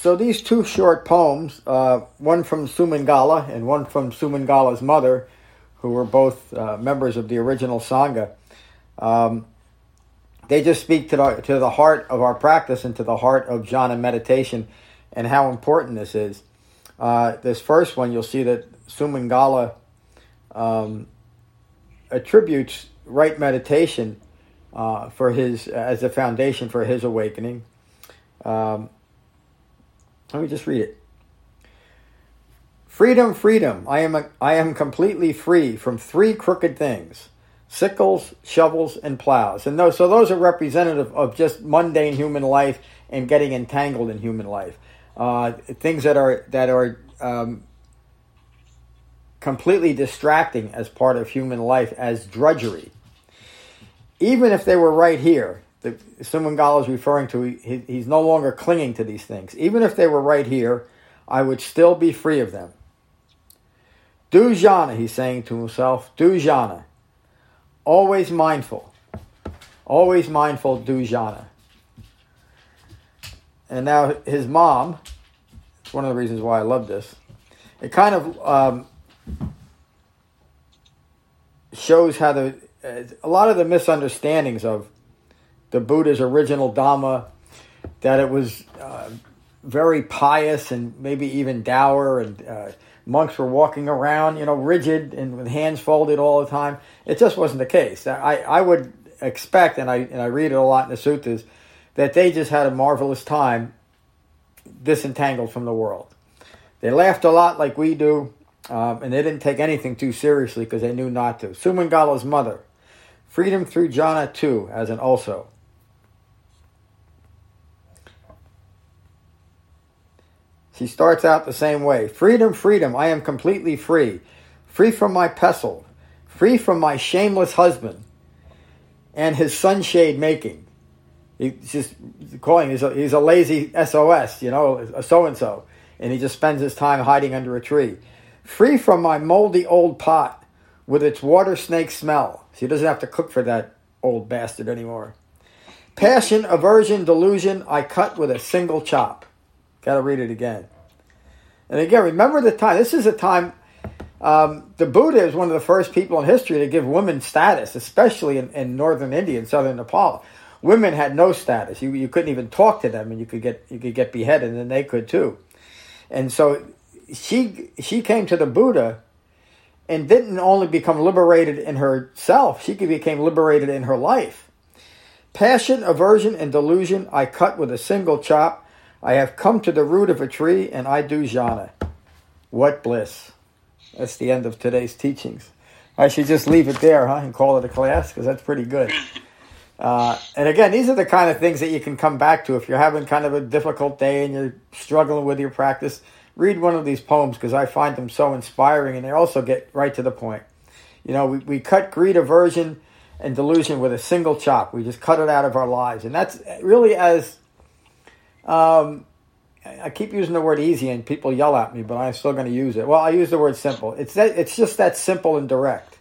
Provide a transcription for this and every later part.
So these two short poems, uh, one from Sumangala and one from Sumangala's mother, who were both uh, members of the original Sangha, um, they just speak to the, to the heart of our practice and to the heart of jhana meditation and how important this is. Uh, this first one, you'll see that Sumangala um, attributes right meditation uh, for his as a foundation for his awakening. Um, let me just read it. Freedom, freedom. I am, a, I am completely free from three crooked things sickles, shovels, and plows. And those, so those are representative of just mundane human life and getting entangled in human life. Uh, things that are, that are um, completely distracting as part of human life as drudgery. Even if they were right here, the Sumangala is referring to, he, he's no longer clinging to these things. Even if they were right here, I would still be free of them. Do jhana, he's saying to himself, do jhana. Always mindful. Always mindful, do jhana. And now his mom, it's one of the reasons why I love this, it kind of um, shows how the, uh, a lot of the misunderstandings of the Buddha's original Dhamma, that it was uh, very pious and maybe even dour, and uh, monks were walking around, you know, rigid and with hands folded all the time. It just wasn't the case. I, I would expect, and I, and I read it a lot in the suttas, that they just had a marvelous time disentangled from the world. They laughed a lot like we do, um, and they didn't take anything too seriously because they knew not to. Sumangala's mother, freedom through jhana too, as an also. She starts out the same way Freedom, freedom, I am completely free. Free from my pestle. Free from my shameless husband and his sunshade making. He's just calling, he's a, he's a lazy SOS, you know, a so and so. And he just spends his time hiding under a tree. Free from my moldy old pot with its water snake smell. So he doesn't have to cook for that old bastard anymore. Passion, aversion, delusion, I cut with a single chop. Got to read it again. And again, remember the time. This is a time. Um, the Buddha is one of the first people in history to give women status, especially in, in northern India and southern Nepal. Women had no status. You, you couldn't even talk to them, and you could get you could get beheaded, and they could too. And so she she came to the Buddha and didn't only become liberated in herself, she became liberated in her life. Passion, aversion, and delusion I cut with a single chop. I have come to the root of a tree and I do jhana. What bliss. That's the end of today's teachings. I should just leave it there, huh, and call it a class because that's pretty good. Uh, and again, these are the kind of things that you can come back to if you're having kind of a difficult day and you're struggling with your practice. Read one of these poems because I find them so inspiring and they also get right to the point. You know, we, we cut greed, aversion, and delusion with a single chop. We just cut it out of our lives. And that's really as um, I keep using the word easy, and people yell at me, but I'm still going to use it. Well, I use the word simple. It's that, it's just that simple and direct,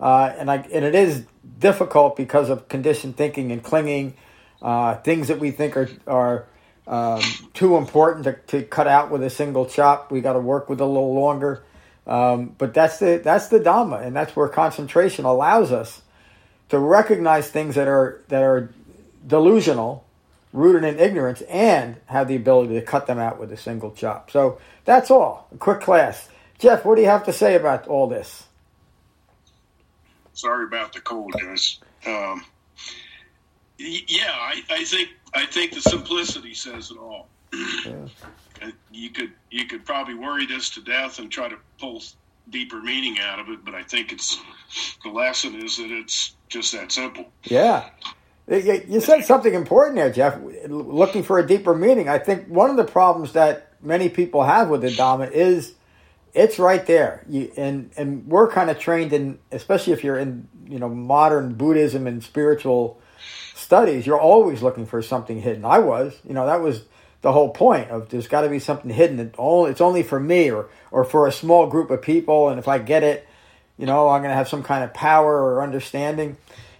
uh, and I and it is difficult because of conditioned thinking and clinging, uh, things that we think are are um, too important to, to cut out with a single chop. We got to work with a little longer, um, but that's the that's the dhamma, and that's where concentration allows us to recognize things that are that are delusional rooted in ignorance and have the ability to cut them out with a single chop. So that's all. A quick class. Jeff, what do you have to say about all this? Sorry about the cold, guys. Um, yeah, I, I, think I think the simplicity says it all. Yeah. You could you could probably worry this to death and try to pull deeper meaning out of it, but I think it's the lesson is that it's just that simple. Yeah, you said something important there, Jeff. Looking for a deeper meaning. I think one of the problems that many people have with the Dhamma is it's right there. You, and and we're kind of trained in, especially if you're in you know modern Buddhism and spiritual studies, you're always looking for something hidden. I was, you know, that was the whole point of there's got to be something hidden. That only it's only for me or or for a small group of people, and if I get it, you know, I'm going to have some kind of power or understanding,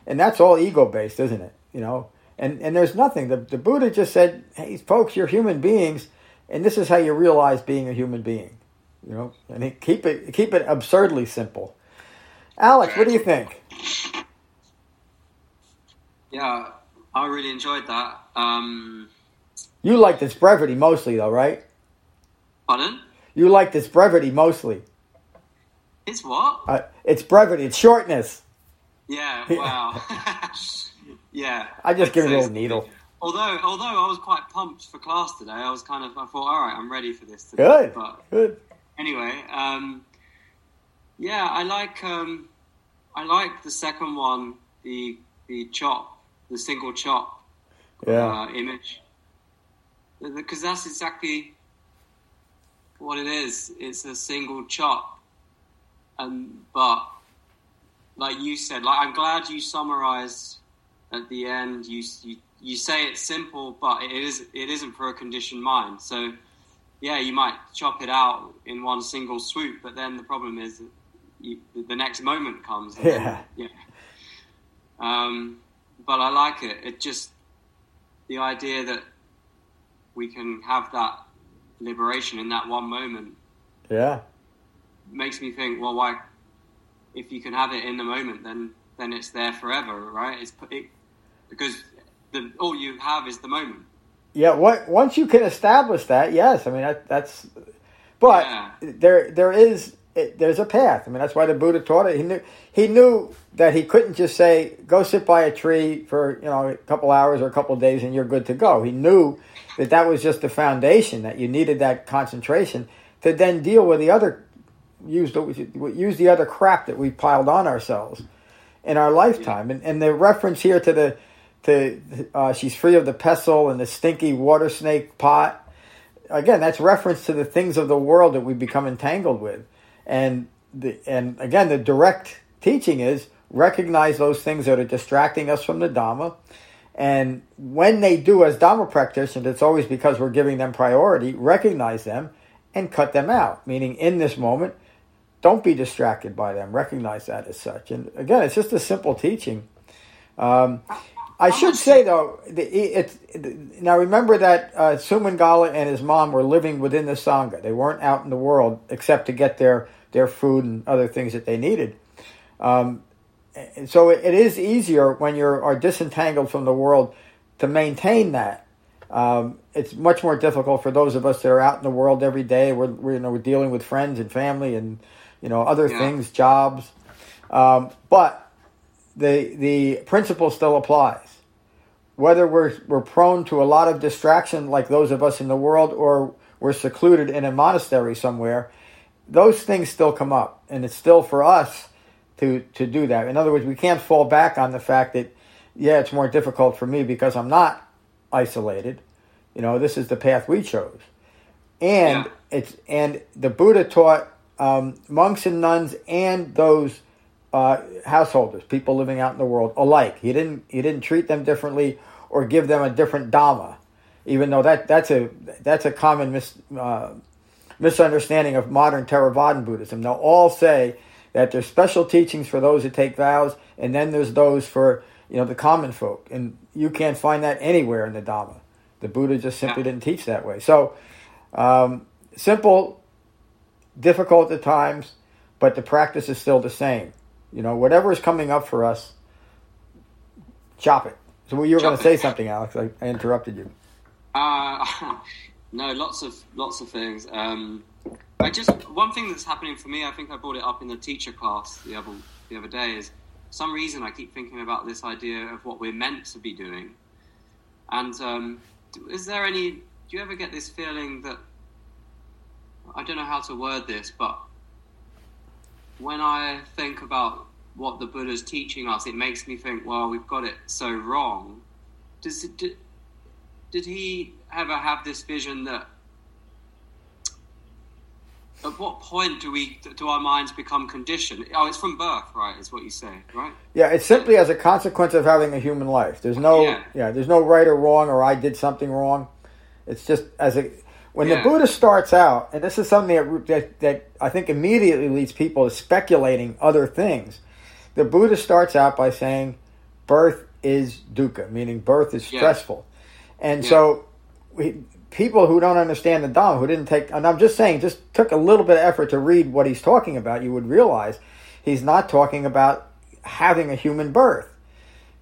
and that's all ego based, isn't it? You know, and and there's nothing. The the Buddha just said, "Hey, folks, you're human beings, and this is how you realize being a human being." You know, and keep it keep it absurdly simple. Alex, what do you think? Yeah, I really enjoyed that. Um, you like this brevity mostly, though, right? Pardon? You like this brevity mostly. It's what? Uh, it's brevity. It's shortness. Yeah. Wow. yeah. I just give it a little needle. Although, although I was quite pumped for class today, I was kind of I thought, all right, I'm ready for this. Today. Good. But Good. Anyway, um, yeah, I like um, I like the second one, the the chop, the single chop yeah. uh, image, because that's exactly what it is. It's a single chop, and but like you said, like I'm glad you summarized at the end. You you you say it's simple, but it is it isn't for a conditioned mind. So yeah, you might chop it out in one single swoop, but then the problem is you, the next moment comes. Yeah. Then, yeah. Um, but I like it. It just the idea that we can have that liberation in that one moment. Yeah. Makes me think. Well, why? If you can have it in the moment, then then it's there forever, right? It's it, because the all you have is the moment. Yeah, what once you can establish that, yes, I mean that, that's. But yeah. there there is it, there's a path. I mean that's why the Buddha taught it. He knew he knew that he couldn't just say go sit by a tree for you know a couple hours or a couple days and you're good to go. He knew that that was just the foundation that you needed that concentration to then deal with the other use the use the other crap that we piled on ourselves in our lifetime. And and the reference here to the to uh, she's free of the pestle and the stinky water snake pot. Again, that's reference to the things of the world that we become entangled with, and the and again the direct teaching is recognize those things that are distracting us from the Dhamma. And when they do, as Dhamma practitioners, it's always because we're giving them priority, recognize them and cut them out. Meaning, in this moment, don't be distracted by them. Recognize that as such. And again, it's just a simple teaching. Um, I should say though, it's it, now remember that uh, Sumangala and his mom were living within the sangha. They weren't out in the world except to get their their food and other things that they needed. Um, so it, it is easier when you are disentangled from the world to maintain that. Um, it's much more difficult for those of us that are out in the world every day. We're, we're you know we're dealing with friends and family and you know other yeah. things, jobs. Um, but the the principle still applies whether we're, we're prone to a lot of distraction like those of us in the world or we're secluded in a monastery somewhere, those things still come up. And it's still for us to, to do that. In other words, we can't fall back on the fact that, yeah, it's more difficult for me because I'm not isolated. You know, this is the path we chose. And yeah. it's and the Buddha taught um, monks and nuns and those uh, householders, people living out in the world, alike. He didn't he didn't treat them differently or give them a different dhamma, even though that that's a that's a common mis, uh, misunderstanding of modern Theravadan Buddhism. They'll all say that there's special teachings for those who take vows, and then there's those for you know the common folk, and you can't find that anywhere in the Dhamma. The Buddha just simply didn't teach that way. So um, simple, difficult at times, but the practice is still the same. You know, whatever is coming up for us, chop it. So you were going to say something, Alex. I, I interrupted you. Uh, no, lots of lots of things. Um, I just one thing that's happening for me. I think I brought it up in the teacher class the other the other day. Is some reason I keep thinking about this idea of what we're meant to be doing. And um, is there any? Do you ever get this feeling that I don't know how to word this, but when I think about what the Buddha's teaching us, it makes me think, well, we've got it so wrong. Does it, did, did he ever have this vision that at what point do we do our minds become conditioned? Oh, it's from birth, right? Is what you say, right? Yeah, it's simply as a consequence of having a human life. There's no yeah, yeah there's no right or wrong or I did something wrong. It's just as a when yeah. the Buddha starts out, and this is something that, that that I think immediately leads people to speculating other things. The Buddha starts out by saying, "Birth is dukkha," meaning birth is stressful, and so we, people who don't understand the Dhamma, who didn't take, and I'm just saying, just took a little bit of effort to read what he's talking about, you would realize he's not talking about having a human birth.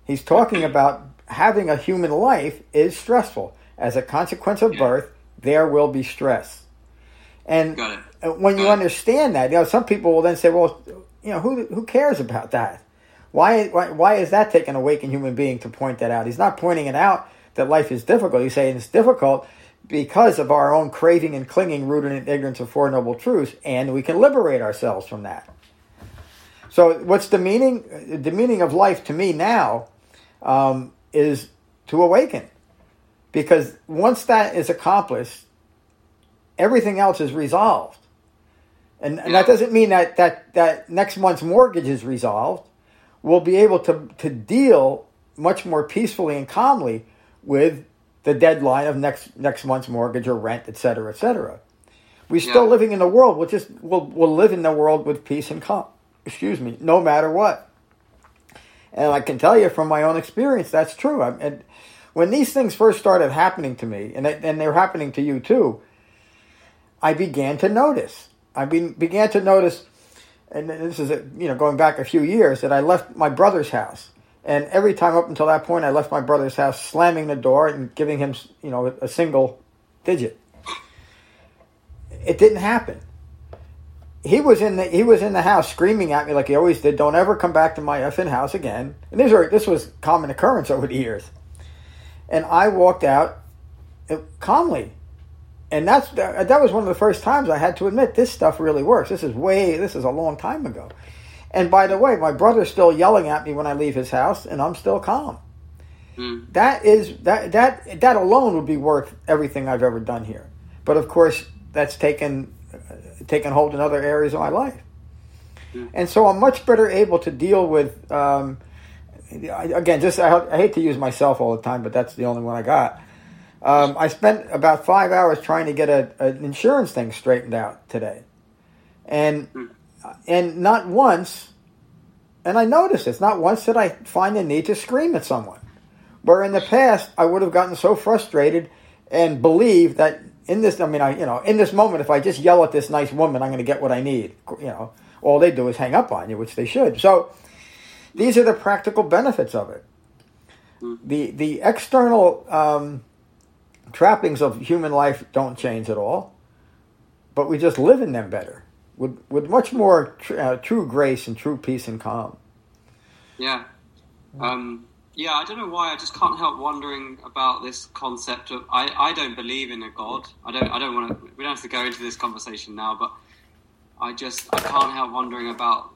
He's talking about having a human life is stressful. As a consequence of birth, there will be stress. And when you understand that, you know, some people will then say, well, you know, who, who cares about that? Why, why, why is that taking a waking human being to point that out? He's not pointing it out that life is difficult. He's saying it's difficult because of our own craving and clinging rooted in ignorance of Four Noble Truths, and we can liberate ourselves from that. So, what's the meaning? The meaning of life to me now um, is to awaken. Because once that is accomplished, everything else is resolved. And, and that doesn't mean that, that, that next month's mortgage is resolved. We'll be able to, to deal much more peacefully and calmly with the deadline of next next month's mortgage or rent, et cetera, et cetera. We're still yeah. living in the world. We'll just we'll, we'll live in the world with peace and calm. Excuse me, no matter what. And I can tell you from my own experience, that's true. I, and when these things first started happening to me, and and they're happening to you too, I began to notice. I be, began to notice, and this is a, you know going back a few years, that I left my brother's house and every time up until that point, I left my brother's house slamming the door and giving him, you know, a single digit. It didn't happen. He was in the he was in the house screaming at me like he always did. Don't ever come back to my effing house again. And these are this was common occurrence over the years. And I walked out uh, calmly, and that's that was one of the first times I had to admit this stuff really works. This is way this is a long time ago. And by the way, my brother's still yelling at me when I leave his house, and I'm still calm. Mm. That is that that that alone would be worth everything I've ever done here. But of course, that's taken uh, taken hold in other areas of my life, mm. and so I'm much better able to deal with. Um, again, just I, I, hate to use myself all the time, but that's the only one I got. Um, I spent about five hours trying to get a, an insurance thing straightened out today, and. Mm and not once, and I noticed this, not once did I find the need to scream at someone. Where in the past, I would have gotten so frustrated and believed that in this, I mean, I, you know, in this moment, if I just yell at this nice woman, I'm going to get what I need. You know, all they do is hang up on you, which they should. So these are the practical benefits of it. The the external um, trappings of human life don't change at all, but we just live in them better with with much more tr- uh, true grace and true peace and calm. Yeah. Um, yeah, I don't know why. I just can't help wondering about this concept of. I, I don't believe in a god. I don't. I don't want to. We don't have to go into this conversation now, but I just I can't help wondering about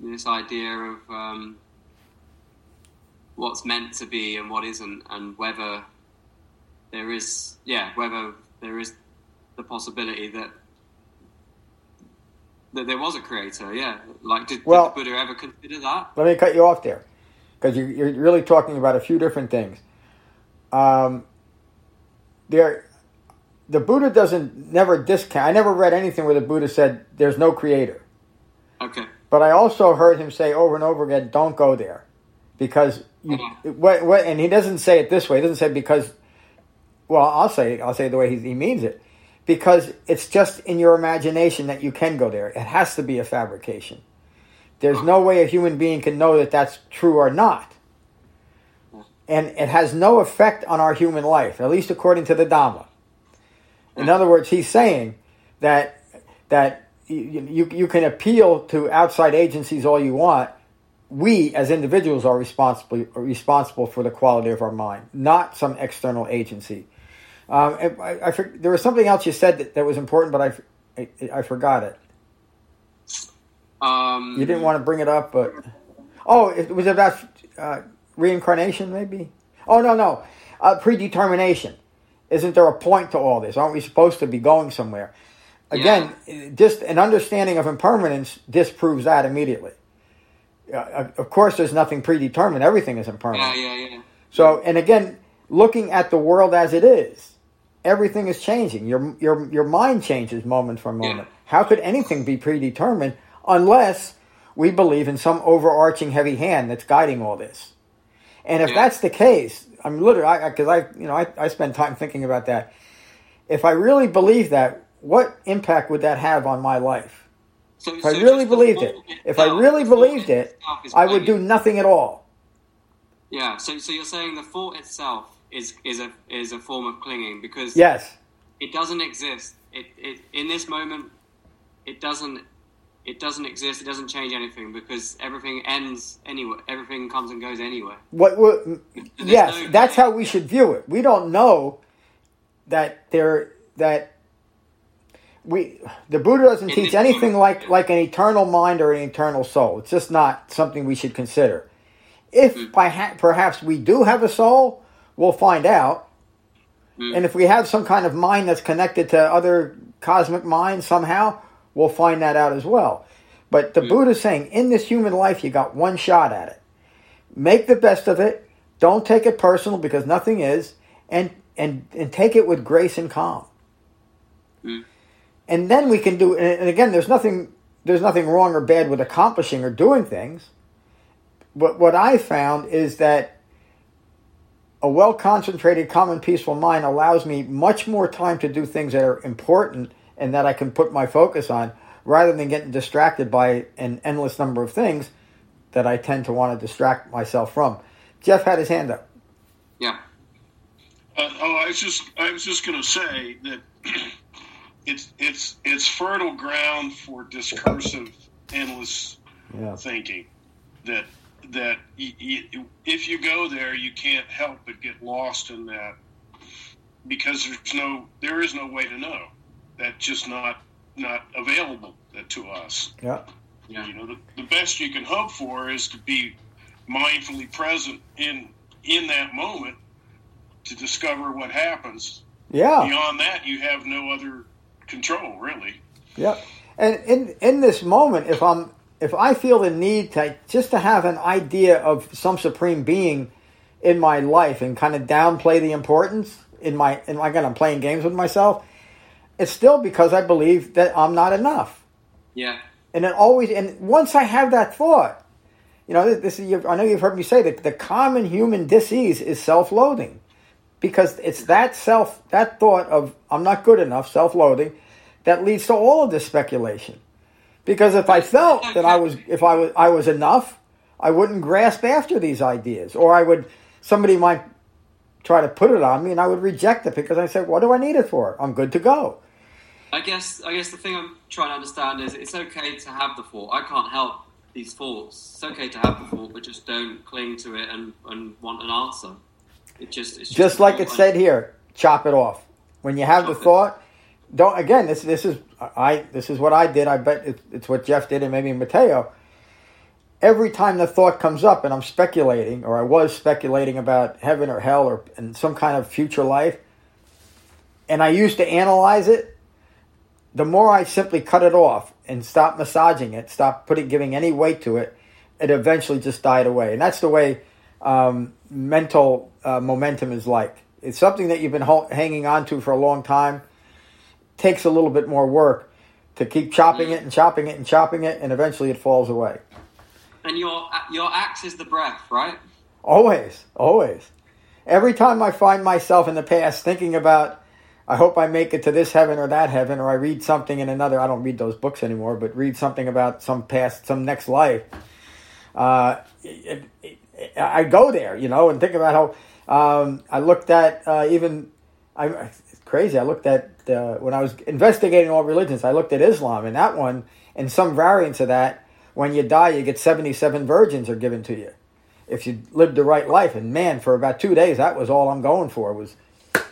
this idea of um, what's meant to be and what isn't, and whether there is yeah whether there is the possibility that that there was a creator, yeah. Like, did, well, did Buddha ever consider that? Let me cut you off there, because you're, you're really talking about a few different things. Um, there, the Buddha doesn't never discount. I never read anything where the Buddha said there's no creator. Okay. But I also heard him say over and over again, "Don't go there," because you. Uh-huh. What, what, and he doesn't say it this way. He doesn't say because. Well, I'll say I'll say the way he, he means it because it's just in your imagination that you can go there. It has to be a fabrication. There's no way a human being can know that that's true or not. And it has no effect on our human life, at least according to the Dhamma. In other words, he's saying that that you, you can appeal to outside agencies all you want. We, as individuals, are responsible responsible for the quality of our mind, not some external agency. Um, I, I, there was something else you said that, that was important, but I, I, I forgot it. Um, you didn't want to bring it up, but oh, it was about uh, reincarnation, maybe. Oh no, no, uh, predetermination. Isn't there a point to all this? Aren't we supposed to be going somewhere? Again, just an understanding of impermanence disproves that immediately. Uh, of course, there's nothing predetermined. Everything is impermanent. Yeah, yeah, yeah. So, and again, looking at the world as it is, everything is changing. Your your your mind changes moment for moment. Yeah. How could anything be predetermined unless we believe in some overarching heavy hand that's guiding all this? And if Yeah. that's the case, I'm literally because I, you know I, I spend time thinking about that. If I really believe that, what impact would that have on my life? So, If I really believed it, if I really believed it, I would do nothing at all. Yeah. So, so you're saying the thought itself is is a is a form of clinging because Yes. it doesn't exist. It, it in this moment, it doesn't it doesn't exist. It doesn't change anything because everything ends anyway. Everything comes and goes anyway. What? what yes, no- that's how we should view it. We don't know that there that we the Buddha doesn't teach anything like like an eternal mind or an eternal soul. It's just not something we should consider. If Mm. by ha- perhaps we do have a soul, we'll find out. Mm. And if we have some kind of mind that's connected to other cosmic minds somehow, we'll find that out as well. But the Mm. Buddha's saying, in this human life, you got one shot at it. Make the best of it. Don't take it personal because nothing is, and and and take it with grace and calm. Mm. And then we can do. And again, there's nothing there's nothing wrong or bad with accomplishing or doing things. But what I found is that a well concentrated, calm, and peaceful mind allows me much more time to do things that are important and that I can put my focus on rather than getting distracted by an endless number of things that I tend to want to distract myself from. Jeff had his hand up. Yeah. Uh, oh, I was just I was just going to say that it's it's it's fertile ground for discursive, endless Yeah. thinking. That that y y if you go there, you can't help but get lost in that because there's no there is no way to know. That's just not not available to us. Yeah. Yeah. You know, the, the best you can hope for is to be mindfully present in in that moment to discover what happens. Yeah. Beyond that, you have no other control, really. Yep. And in in this moment, if I'm if I feel the need to just to have an idea of some supreme being in my life and kind of downplay the importance in my and again I'm playing games with myself, it's still because I believe that I'm not enough. Yeah. And it always and once I have that thought, you know, this is I know you've heard me say that the common human disease is self-loathing. Because it's that self that thought of I'm not good enough, self-loathing, that leads to all of this speculation. Because if I felt that I was if I was I was enough, I wouldn't grasp after these ideas. Or I would somebody might try to put it on me and I would reject it because I said, What do I need it for? I'm good to go. I guess I guess the thing I'm trying to understand is it's okay to have the thought. I can't help these thoughts. It's okay to have the thought, but just don't cling to it and, and want an answer. It just it's just, just like it said here, chop it off. When you have the Chop it. thought, don't again. This this is I this is what I did. I bet it, it's what Jeff did, and maybe Mateo. Every time the thought comes up, and I'm speculating, or I was speculating about heaven or hell, or in some kind of future life, and I used to analyze it. The more I simply cut it off and stop massaging it, stop putting giving any weight to it, it eventually just died away. And that's the way um, mental uh, momentum is like. It's something that you've been ho- hanging on to for a long time. Takes a little bit more work to keep chopping it and chopping it and chopping it, and eventually it falls away. And your your axe is the breath, right? Always, always. Every time I find myself in the past thinking about, I hope I make it to this heaven or that heaven, or I read something in another, I don't read those books anymore, but read something about some past, some next life. Uh, it, it, it- I go there, you know, and think about how um, I looked at uh, even, I, it's crazy, I looked at, uh, when I was investigating all religions, I looked at Islam, and that one, and some variants of that, when you die, you get 77 virgins are given to you if you lived the right life. And man, for about two days, that was all I'm going for was,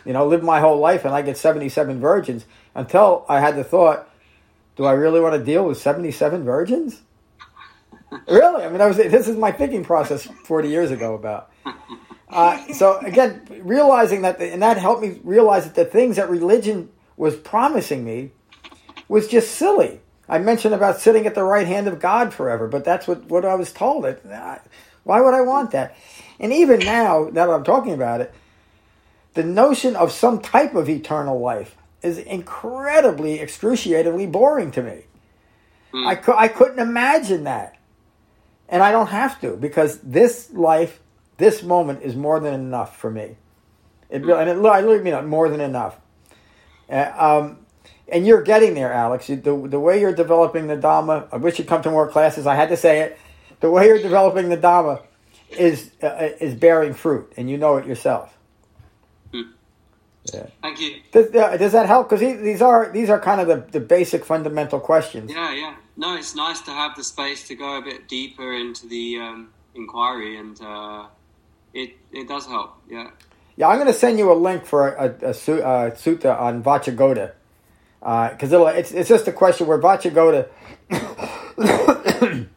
you know, live my whole life and I get 77 virgins until I had the thought, do I really want to deal with 77 virgins? Really? I mean, that was this is my thinking process 40 years ago about. Uh, so again, realizing that, and that helped me realize that the things that religion was promising me was just silly. I mentioned about sitting at the right hand of God forever, but that's what, what I was told. It, why would I want that? And even now, now that I'm talking about it, the notion of some type of eternal life is incredibly, excruciatingly boring to me. Mm. I, cu- I couldn't imagine that. And I don't have to because this life, this moment is more than enough for me. It, and it, I really mean more than enough. Uh, um, and you're getting there, Alex. The, the way you're developing the Dhamma, I wish you'd come to more classes. I had to say it. The way you're developing the Dhamma is uh, is bearing fruit, and you know it yourself. Hmm. Yeah. Thank you. Does, uh, does that help? Because these are these are kind of the, the basic fundamental questions. Yeah, yeah. No, it's nice to have the space to go a bit deeper into the um, inquiry, and uh, it it does help. Yeah. Yeah, I'm going to send you a link for a, a, a, a sutta on Vacchagotta because uh, it's it's just a question where Vacchagotta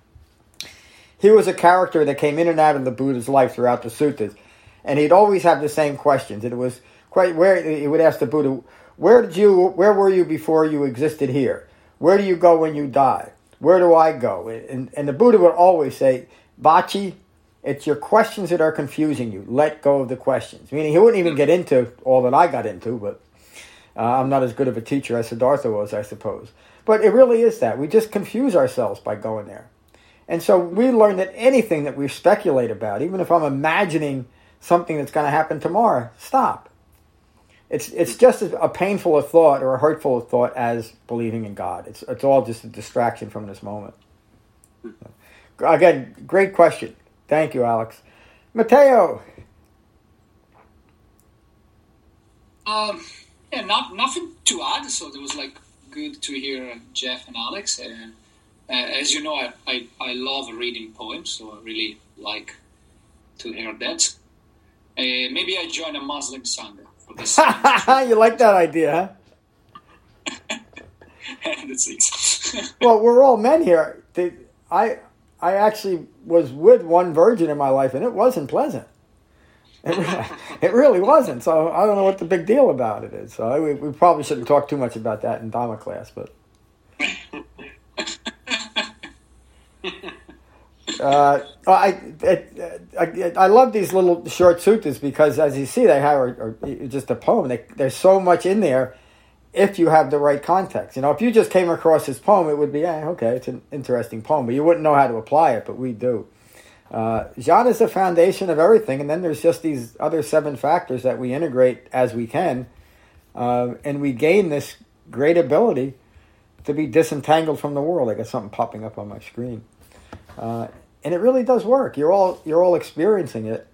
he was a character that came in and out of the Buddha's life throughout the suttas, and he'd always have the same questions. And it was quite where he would ask the Buddha, "Where did you? Where were you before you existed here? Where do you go when you die? Where do I go?" And and the Buddha would always say, "Bachi." It's your questions that are confusing you. Let go of the questions. Meaning, he wouldn't even get into all that I got into, but uh, I'm not as good of a teacher as Siddhartha was, I suppose. But it really is that. We just confuse ourselves by going there. And so we learn that anything that we speculate about, even if I'm imagining something that's going to happen tomorrow, stop. It's, it's just a painful a thought or a hurtful a thought as believing in God. It's, it's all just a distraction from this moment. Again, great question. Thank you, Alex. Mateo. Um, yeah, not nothing to add. So it was like good to hear Jeff and Alex. And uh, as you know, I, I, I love reading poems, so I really like to hear that. Uh, maybe I join a Muslim Sangha. you like that idea, huh? It. well, we're all men here. I I actually was with one virgin in my life, and it wasn't pleasant. It, it really wasn't. So I don't know what the big deal about it is. So I, we, we, probably shouldn't talk too much about that in Dharma class, but. Uh, I, I, I love these little short suttas because, as you see, they have just a poem. They, there's so much in there if you have the right context. You know, if you just came across this poem, it would be, eh, okay, it's an interesting poem, but you wouldn't know how to apply it, but we do. Uh, is the foundation of everything, and then there's just these other seven factors that we integrate as we can, uh, and we gain this great ability to be disentangled from the world. I got something popping up on my screen, uh, and it really does work. You're all you're all experiencing it.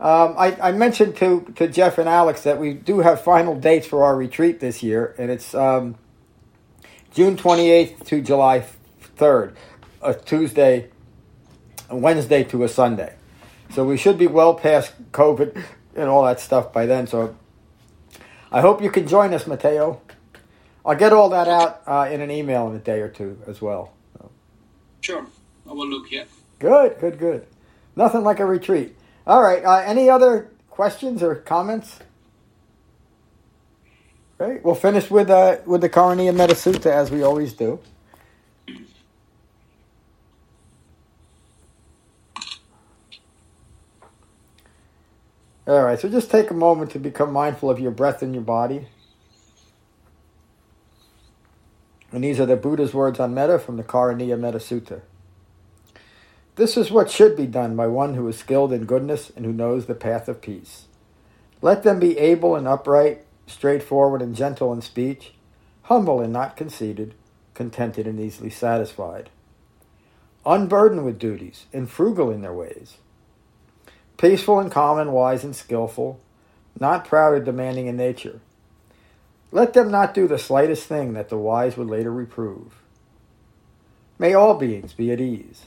Um, I, I, mentioned to to Jeff and Alex that we do have final dates for our retreat this year, and it's um, June 28th to July 3rd, a Tuesday a Wednesday to a Sunday. So we should be well past COVID and all that stuff by then. So I hope you can join us, Matteo. I'll get all that out uh, in an email in a day or two as well. So. Sure. I will look, yeah. Good, good, good. Nothing like a retreat. All right. Uh, any other questions or comments? Great. We'll finish with uh, with the Karaniya Metta Sutta as we always do. All right, so just take a moment to become mindful of your breath and your body. And these are the Buddha's words on metta from the Karaniya Metta Sutta. This is what should be done by one who is skilled in goodness and who knows the path of peace. Let them be able and upright, straightforward and gentle in speech, humble and not conceited, contented and easily satisfied, unburdened with duties, and frugal in their ways peaceful and calm and wise and skilful, not proud or demanding in nature. Let them not do the slightest thing that the wise would later reprove. May all beings be at ease.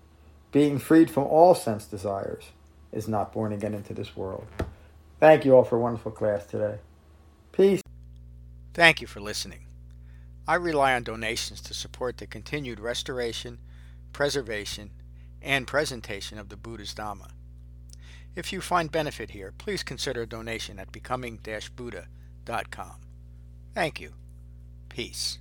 being freed from all sense desires, is not born again into this world. Thank you all for a wonderful class today. Peace. Thank you for listening. I rely on donations to support the continued restoration, preservation, and presentation of the Buddha's Dhamma. If you find benefit here, please consider a donation at becoming-buddha.com. Thank you. Peace.